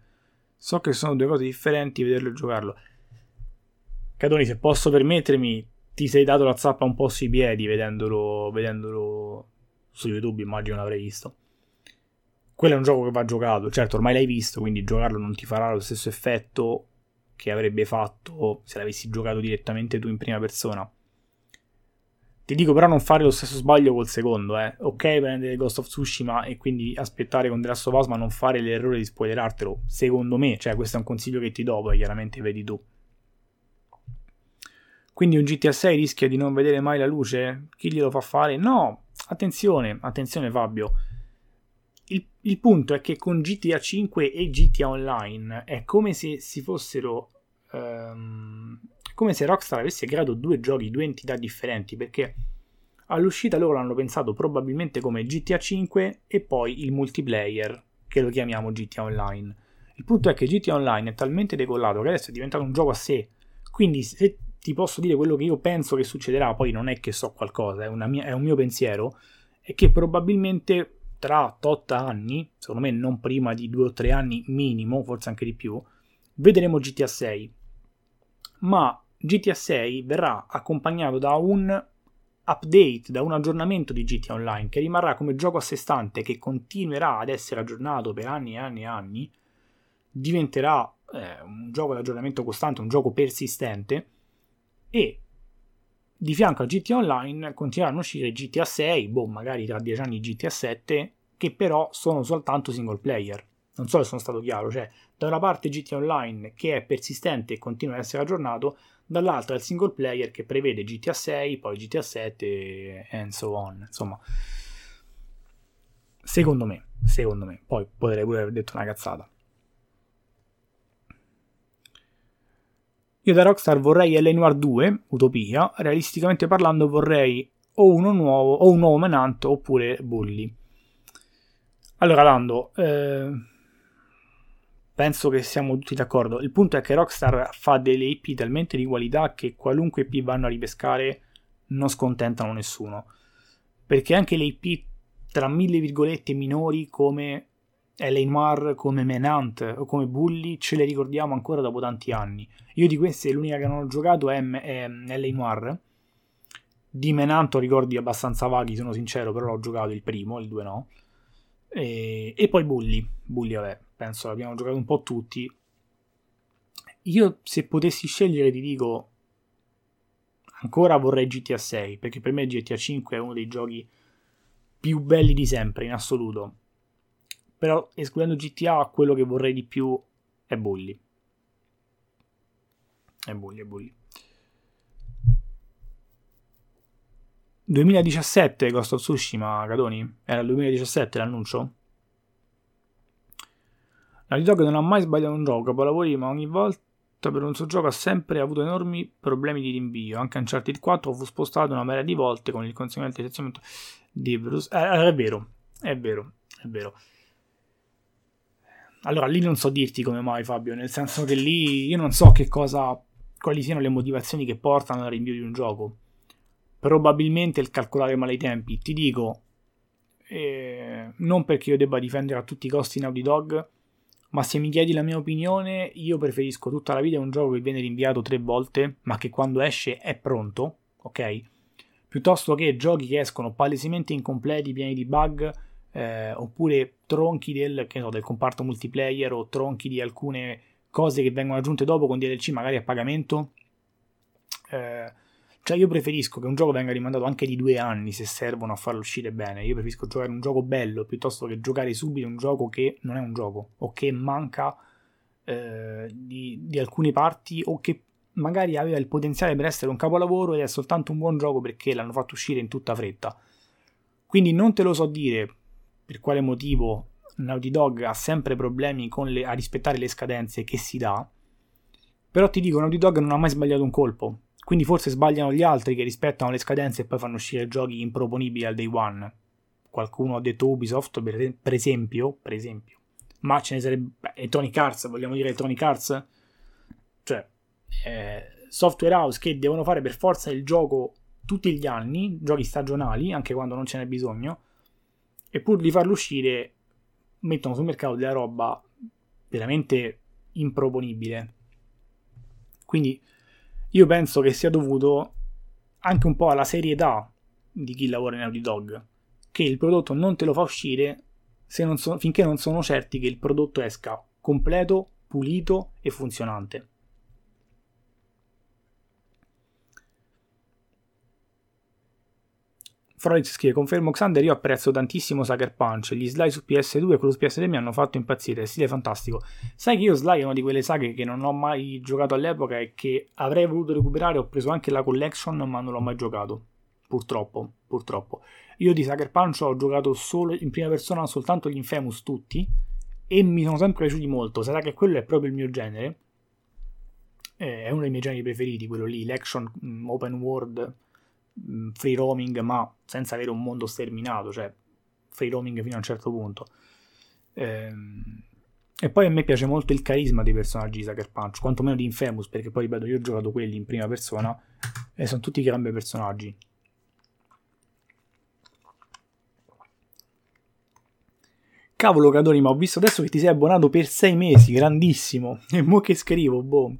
So che sono due cose differenti vederlo e giocarlo. Cadoni, se posso permettermi, ti sei dato la zappa un po' sui piedi vedendolo, vedendolo su YouTube, immagino l'avrei visto. Quello è un gioco che va giocato, certo ormai l'hai visto, quindi giocarlo non ti farà lo stesso effetto che avrebbe fatto se l'avessi giocato direttamente tu in prima persona. Ti dico però non fare lo stesso sbaglio col secondo, eh. Ok prendere Ghost of Tsushima e quindi aspettare con The Last of Us ma non fare l'errore di spoilerartelo, secondo me, cioè questo è un consiglio che ti do, poi chiaramente vedi tu. Quindi un GTA 6 rischia di non vedere mai la luce? Chi glielo fa fare? No, attenzione, attenzione Fabio. Il, il punto è che con GTA 5 e GTA Online è come se si fossero... Um, come se Rockstar avesse creato due giochi, due entità differenti, perché all'uscita loro l'hanno pensato probabilmente come GTA 5 e poi il multiplayer, che lo chiamiamo GTA Online. Il punto è che GTA Online è talmente decollato che adesso è diventato un gioco a sé, quindi se ti posso dire quello che io penso che succederà, poi non è che so qualcosa, è, mia, è un mio pensiero, è che probabilmente tra 8 anni, secondo me non prima di 2 o 3 anni minimo, forse anche di più, vedremo GTA 6. Ma GTA 6 verrà accompagnato da un update, da un aggiornamento di GTA Online che rimarrà come gioco a sé stante, che continuerà ad essere aggiornato per anni e anni e anni, diventerà eh, un gioco di aggiornamento costante, un gioco persistente e di fianco a GTA Online continueranno a uscire GTA 6, boh, magari tra 10 anni GTA 7, che però sono soltanto single player. Non so se sono stato chiaro, cioè da una parte GTA Online che è persistente e continua ad essere aggiornato, dall'altra il single player che prevede GTA 6, poi GTA 7 and so on. Insomma, secondo me, secondo me, poi potrei pure aver detto una cazzata. Io da Rockstar vorrei L.A. Noir 2, Utopia, realisticamente parlando vorrei o uno nuovo, o un nuovo Menant oppure Bully. Allora, Lando, eh, penso che siamo tutti d'accordo. Il punto è che Rockstar fa delle IP talmente di qualità che qualunque IP vanno a ripescare non scontentano nessuno. Perché anche le IP tra mille virgolette minori come L.A. Noir, come Menant o come Bully ce le ricordiamo ancora dopo tanti anni. Io di queste l'unica che non ho giocato è, è L.A. Noir. Di Menant ho ricordi abbastanza vaghi, sono sincero, però l'ho giocato il primo, il 2 no. E, e poi Bully. Bully, vabbè, penso l'abbiamo giocato un po' tutti. Io se potessi scegliere ti dico ancora vorrei GTA 6 perché per me GTA 5 è uno dei giochi più belli di sempre in assoluto. Però escludendo GTA, quello che vorrei di più è Bully. È Bully, è Bully. 2017 Ghost of Tsushima, Cadoni? Era il 2017 l'annuncio? La Dog non ha mai sbagliato un gioco, capolavori, ma ogni volta per un suo gioco ha sempre avuto enormi problemi di rinvio. Anche Uncharted 4 fu spostato una marea di volte con il conseguente licenziamento di Bruce. Eh, è vero, è vero, è vero. Allora, lì non so dirti come mai, Fabio, nel senso che lì io non so che cosa, quali siano le motivazioni che portano al rinvio di un gioco. Probabilmente il calcolare male i tempi. Ti dico, eh, non perché io debba difendere a tutti i costi Naughty Dog, ma se mi chiedi la mia opinione, io preferisco tutta la vita un gioco che viene rinviato tre volte, ma che quando esce è pronto, ok? Piuttosto che giochi che escono palesemente incompleti, pieni di bug, eh, oppure tronchi del, so, del comparto multiplayer o tronchi di alcune cose che vengono aggiunte dopo con DLC magari a pagamento. Eh, cioè io preferisco che un gioco venga rimandato anche di due anni se servono a farlo uscire bene. Io preferisco giocare un gioco bello piuttosto che giocare subito un gioco che non è un gioco o che manca eh, di, di, alcune parti o che magari aveva il potenziale per essere un capolavoro ed è soltanto un buon gioco perché l'hanno fatto uscire in tutta fretta. Quindi non te lo so dire per quale motivo Naughty Dog ha sempre problemi le, a rispettare le scadenze che si dà. Però ti dico, Naughty Dog non ha mai sbagliato un colpo. Quindi forse sbagliano gli altri che rispettano le scadenze e poi fanno uscire giochi improponibili al day one. Qualcuno ha detto Ubisoft, per esempio, per esempio. Ma ce ne sarebbe... Beh, Electronic Arts, vogliamo dire Electronic Arts? Cioè, eh, software house che devono fare per forza il gioco tutti gli anni, giochi stagionali, anche quando non ce n'è bisogno, e pur di farlo uscire mettono sul mercato della roba veramente improponibile. Quindi io penso che sia dovuto anche un po' alla serietà di chi lavora in Naughty Dog, che il prodotto non te lo fa uscire non so, finché non sono certi che il prodotto esca completo, pulito e funzionante. Frolix scrive: Confermo Xander, io apprezzo tantissimo Sucker Punch. Gli Sly su PS2 e quello su PS3 mi hanno fatto impazzire. Il stile fantastico. Sai che io Sly è una di quelle saghe che non ho mai giocato all'epoca e che avrei voluto recuperare. Ho preso anche la collection, ma non l'ho mai giocato. Purtroppo, purtroppo. Io di Sucker Punch ho giocato solo in prima persona soltanto gli Infamous tutti. E mi sono sempre piaciuti molto. Sarà che quello è proprio il mio genere. È uno dei miei generi preferiti, quello lì, l'action mm, open world free roaming ma senza avere un mondo sterminato, cioè free roaming fino a un certo punto. Ehm, e poi a me piace molto il carisma dei personaggi di Sucker Punch, quantomeno di Infamous, perché poi ripeto, io ho giocato quelli in prima persona e sono tutti grandi personaggi. Cavolo Cadoni, ma ho visto adesso che ti sei abbonato per sei mesi, grandissimo. E mo che scrivo, boh.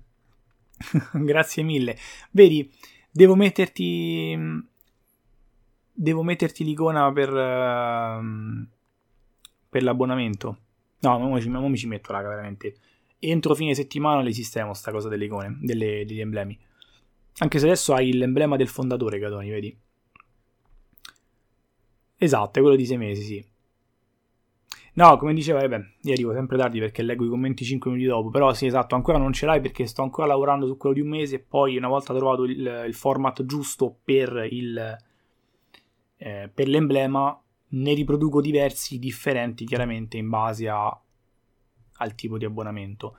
Grazie mille. Vedi, Devo metterti. Devo metterti l'icona per. Uh, per l'abbonamento. No, non ci, mi ci metto, raga, veramente. Entro fine settimana le sistemo sta cosa delle icone, delle, degli emblemi. Anche se adesso hai l'emblema del fondatore, Catoni, vedi? Esatto, è quello di sei mesi, sì. No, come diceva, vabbè, io arrivo sempre tardi perché leggo i commenti 5 minuti dopo, però sì, esatto, ancora non ce l'hai perché sto ancora lavorando su quello di un mese e poi una volta trovato il, il format giusto per, il, eh, per l'emblema ne riproduco diversi differenti chiaramente in base a, al tipo di abbonamento.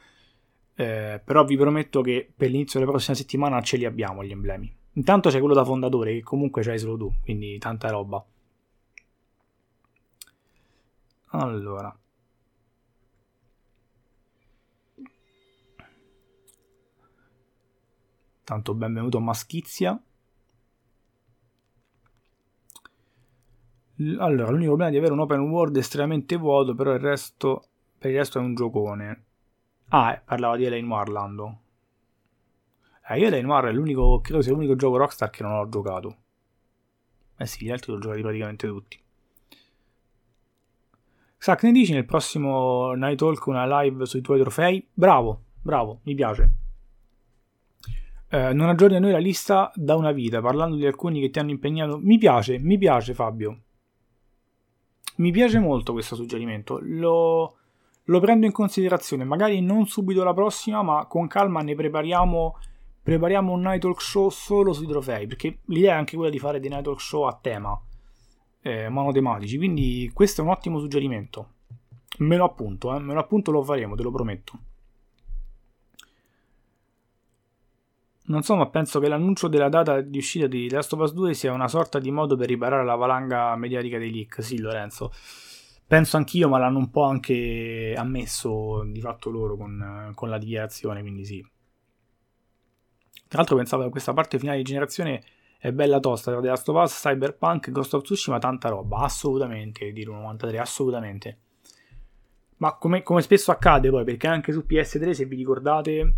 Eh, però vi prometto che per l'inizio della prossima settimana ce li abbiamo gli emblemi. Intanto c'è quello da fondatore, che comunque c'hai solo tu, quindi tanta roba. Allora. Tanto benvenuto Maschizia. Allora, l'unico problema di avere un open world estremamente vuoto, però il resto, per il resto è un giocone. Ah, eh, parlava di Elaine Warlando. Eh, io Elaine War è l'unico, credo sia l'unico gioco Rockstar che non ho giocato. Eh sì, gli altri li ho giocati praticamente tutti. Sac, ne dici nel prossimo Night Talk una live sui tuoi trofei? Bravo, bravo, mi piace. Eh, non aggiorni a noi la lista da una vita, parlando di alcuni che ti hanno impegnato. Mi piace, mi piace Fabio. Mi piace molto questo suggerimento. Lo, lo prendo in considerazione. Magari non subito la prossima, ma con calma ne prepariamo prepariamo un night talk show solo sui trofei, perché l'idea è anche quella di fare dei night talk show a tema, eh, monotematici, quindi questo è un ottimo suggerimento. Me lo appunto, eh, me lo appunto lo faremo, te lo prometto. Non so, ma penso che l'annuncio della data di uscita di Last of Us 2 sia una sorta di modo per riparare la valanga mediatica dei leak. Sì, Lorenzo. Penso anch'io, ma l'hanno un po' anche ammesso di fatto loro con, con la dichiarazione, quindi sì. Tra l'altro pensavo che questa parte finale di generazione è bella tosta, tra The Last of Us, Cyberpunk, Ghost of Tsushima, tanta roba, assolutamente, di 93, assolutamente. Ma come, come, spesso accade poi, perché anche su PS3, se vi ricordate,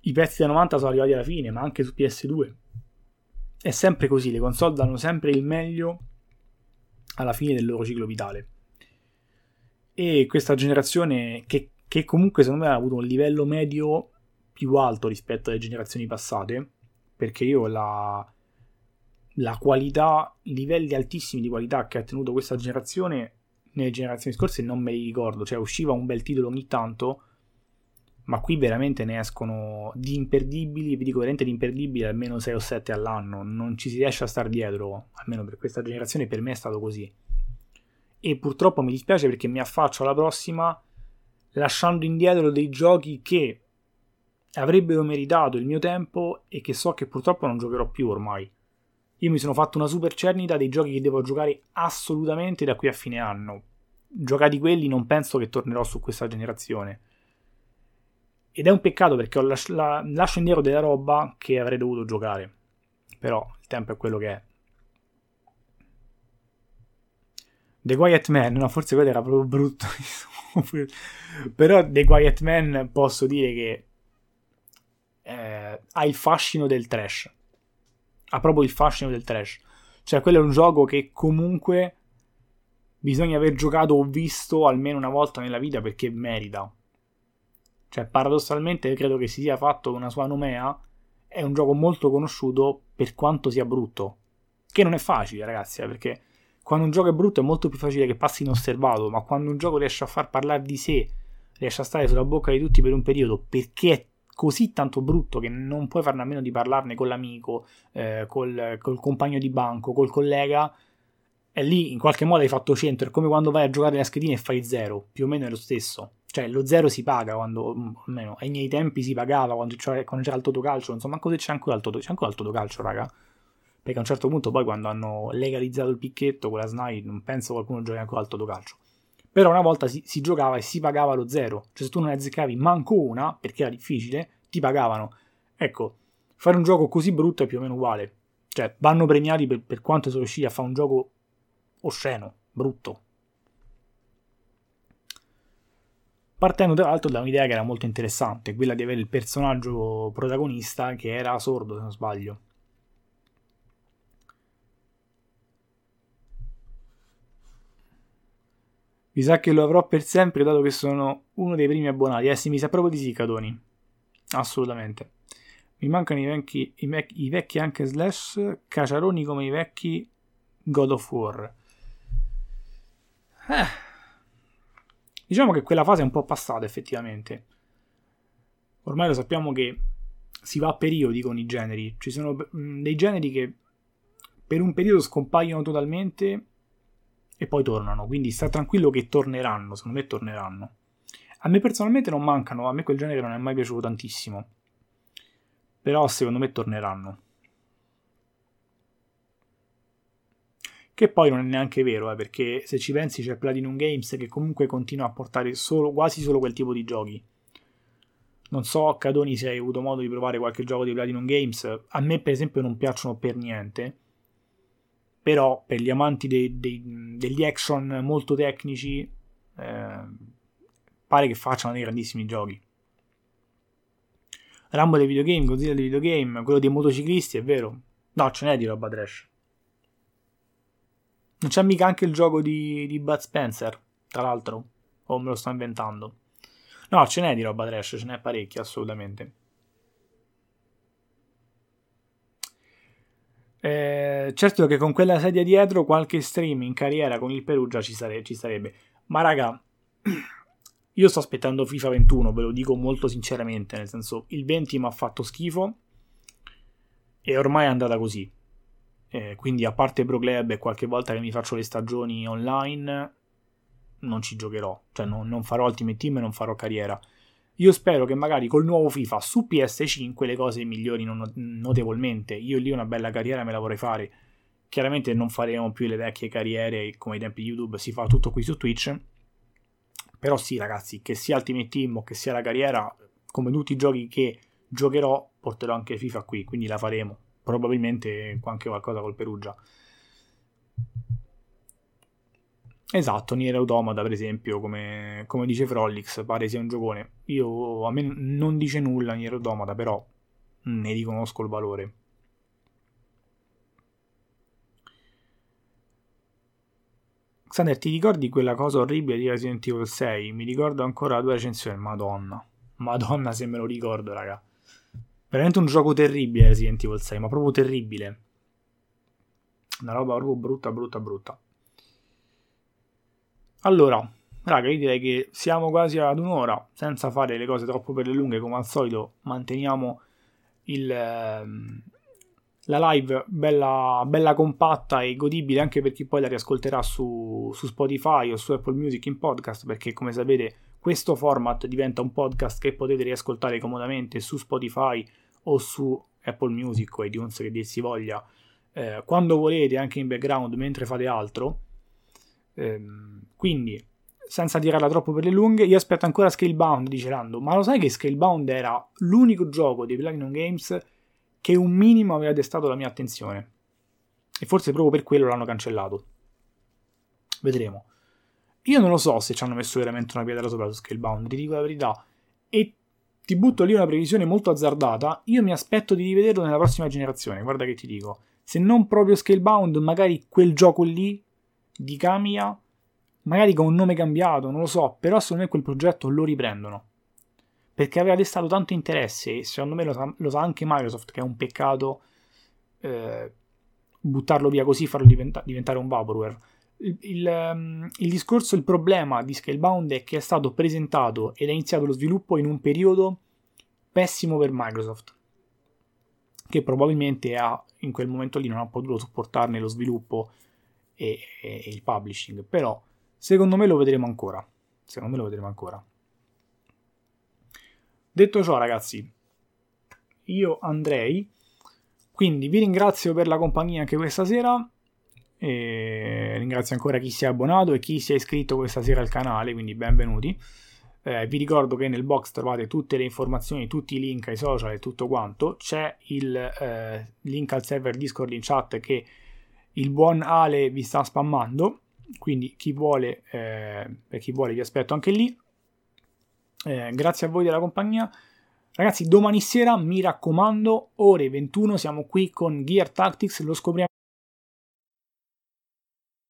i pezzi da 90 sono arrivati alla fine, ma anche su PS2. È sempre così, le console danno sempre il meglio alla fine del loro ciclo vitale. E questa generazione, che, che comunque secondo me ha avuto un livello medio più alto rispetto alle generazioni passate, perché io la, la qualità, livelli altissimi di qualità che ha tenuto questa generazione nelle generazioni scorse non me li ricordo, cioè usciva un bel titolo ogni tanto, ma qui veramente ne escono di imperdibili, vi dico veramente di imperdibili almeno 6 o 7 all'anno, non ci si riesce a star dietro, almeno per questa generazione per me è stato così. E purtroppo mi dispiace perché mi affaccio alla prossima lasciando indietro dei giochi che avrebbero meritato il mio tempo e che so che purtroppo non giocherò più ormai. Io mi sono fatto una super cernita dei giochi che devo giocare assolutamente da qui a fine anno. Giocati quelli non penso che tornerò su questa generazione. Ed è un peccato perché las- la- lascio indietro della roba che avrei dovuto giocare. Però il tempo è quello che è. The Quiet Man, no, forse quello era proprio brutto. Però The Quiet Man posso dire che eh, ha il fascino del trash. Ha proprio il fascino del trash. Cioè, quello è un gioco che comunque bisogna aver giocato o visto almeno una volta nella vita perché merita. Cioè, paradossalmente, credo che si sia fatto una sua nomea. È un gioco molto conosciuto per quanto sia brutto. Che non è facile, ragazzi, eh, perché quando un gioco è brutto è molto più facile che passi inosservato, ma quando un gioco riesce a far parlare di sé, riesce a stare sulla bocca di tutti per un periodo perché è così tanto brutto che non puoi farne a meno di parlarne con l'amico, eh, col, col, compagno di banco, col collega, e lì in qualche modo hai fatto centro. È come quando vai a giocare la schedina e fai zero, più o meno è lo stesso. Cioè, lo zero si paga quando, mm, almeno ai miei tempi si pagava quando c'era, quando c'era il totocalcio. Non so manco se c'è ancora il, toto, c'è ancora il totocalcio, raga. Perché a un certo punto, poi, quando hanno legalizzato il picchetto con la SNAI, non penso qualcuno giochi ancora al totocalcio. Però una volta si, si, giocava e si pagava lo zero. Cioè, se tu non azzeccavi manco una, perché era difficile, ti pagavano. Ecco, fare un gioco così brutto è più o meno uguale. Cioè, vanno premiati per, per quanto sono riusciti a fare un gioco osceno, brutto. Partendo tra l'altro da un'idea che era molto interessante, quella di avere il personaggio protagonista che era sordo, se non sbaglio. Mi sa che lo avrò per sempre, dato che sono uno dei primi abbonati. Eh sì, mi sa proprio di sì, Cadoni. Assolutamente. Mi mancano i vecchi, i, vec- i vecchi anche slash caciaroni come i vecchi God of War. Eh. Diciamo che quella fase è un po' passata effettivamente. Ormai lo sappiamo che si va a periodi con i generi. Ci sono dei generi che per un periodo scompaiono totalmente e poi tornano, quindi sta tranquillo che torneranno, secondo me torneranno. A me personalmente non mancano, a me quel genere non è mai piaciuto tantissimo. Però secondo me torneranno. Che poi non è neanche vero, eh, perché se ci pensi c'è Platinum Games che comunque continua a portare solo, quasi solo quel tipo di giochi. Non so, Cadoni, se hai avuto modo di provare qualche gioco di Platinum Games. A me, per esempio, non piacciono per niente però, per gli amanti dei, dei, degli action molto tecnici, eh, pare che facciano dei grandissimi giochi. Rambo dei videogame, Godzilla dei videogame, quello dei motociclisti, è vero. No, ce n'è di roba trash. Non c'è mica anche il gioco di, di Bud Spencer, tra l'altro. O me lo sto inventando. No, ce n'è di roba trash, ce n'è parecchia, assolutamente. Eh, certo che con quella sedia dietro qualche stream in carriera con il Perugia ci, sare- ci sarebbe. Ma raga, io sto aspettando FIFA 21, ve lo dico molto sinceramente, nel senso il 20 mi ha fatto schifo e ormai è andata così. Eh, quindi a parte Pro e qualche volta che mi faccio le stagioni online, non ci giocherò, cioè non, non farò Ultimate Team e non farò carriera. Io spero che magari col nuovo FIFA su PS5 le cose migliorino notevolmente. Io lì una bella carriera me la vorrei fare. Chiaramente non faremo più le vecchie carriere come ai tempi YouTube, si fa tutto qui su Twitch. Però sì, ragazzi, che sia Ultimate Team o che sia la carriera, come tutti i giochi che giocherò, porterò anche FIFA qui, quindi la faremo. Probabilmente anche qualcosa col Perugia. Esatto, Nier Automata per esempio, come, come, dice Frolix, pare sia un giocone. Io, a me non dice nulla Nier Automata, però ne riconosco il valore. Xander, ti ricordi quella cosa orribile di Resident Evil 6? Mi ricordo ancora la tua recensione, madonna. Madonna se me lo ricordo, raga. Veramente un gioco terribile Resident Evil 6, ma proprio terribile. Una roba proprio brutta, brutta, brutta. Allora, raga, io direi che siamo quasi ad un'ora, senza fare le cose troppo per le lunghe, come al solito manteniamo il, ehm, la live bella, bella, compatta e godibile anche per chi poi la riascolterà su, su Spotify o su Apple Music in podcast, perché come sapete questo format diventa un podcast che potete riascoltare comodamente su Spotify o su Apple Music o iTunes che dir si voglia, eh, quando volete anche in background mentre fate altro Ehm, quindi, senza tirarla troppo per le lunghe, io aspetto ancora Scalebound, dice Rando. Ma lo sai che Scalebound era l'unico gioco dei Platinum Games che un minimo aveva destato la mia attenzione. E forse proprio per quello l'hanno cancellato. Vedremo. Io non lo so se ci hanno messo veramente una pietra sopra su Scalebound, ti dico la verità. E ti butto lì una previsione molto azzardata. Io mi aspetto di rivederlo nella prossima generazione. Guarda che ti dico. Se non proprio Scalebound, magari quel gioco lì di Kamiya, magari con un nome cambiato, non lo so, però secondo me quel progetto lo riprendono. Perché aveva destato tanto interesse e secondo me lo sa, lo sa anche Microsoft che è un peccato eh, buttarlo via così, farlo diventa, diventare un vaporware. Il, il, um, il, discorso, il problema di Scalebound è che è stato presentato ed è iniziato lo sviluppo in un periodo pessimo per Microsoft, che probabilmente ha, in quel momento lì non ha potuto supportarne lo sviluppo e, e, e il publishing, però secondo me lo vedremo ancora. Secondo me lo vedremo ancora. Detto ciò, ragazzi, io andrei. Quindi vi ringrazio per la compagnia anche questa sera. E ringrazio ancora chi si è abbonato e chi si è iscritto questa sera al canale, quindi benvenuti. Eh, vi ricordo che nel box trovate tutte le informazioni, tutti i link ai social e tutto quanto. C'è il eh, link al server Discord in chat che il buon Ale vi sta spammando, quindi chi vuole, eh, per chi vuole vi aspetto anche lì. Eh, grazie a voi della compagnia. Ragazzi, domani sera mi raccomando, ore 21 siamo qui con Gear Tactics, lo scopriamo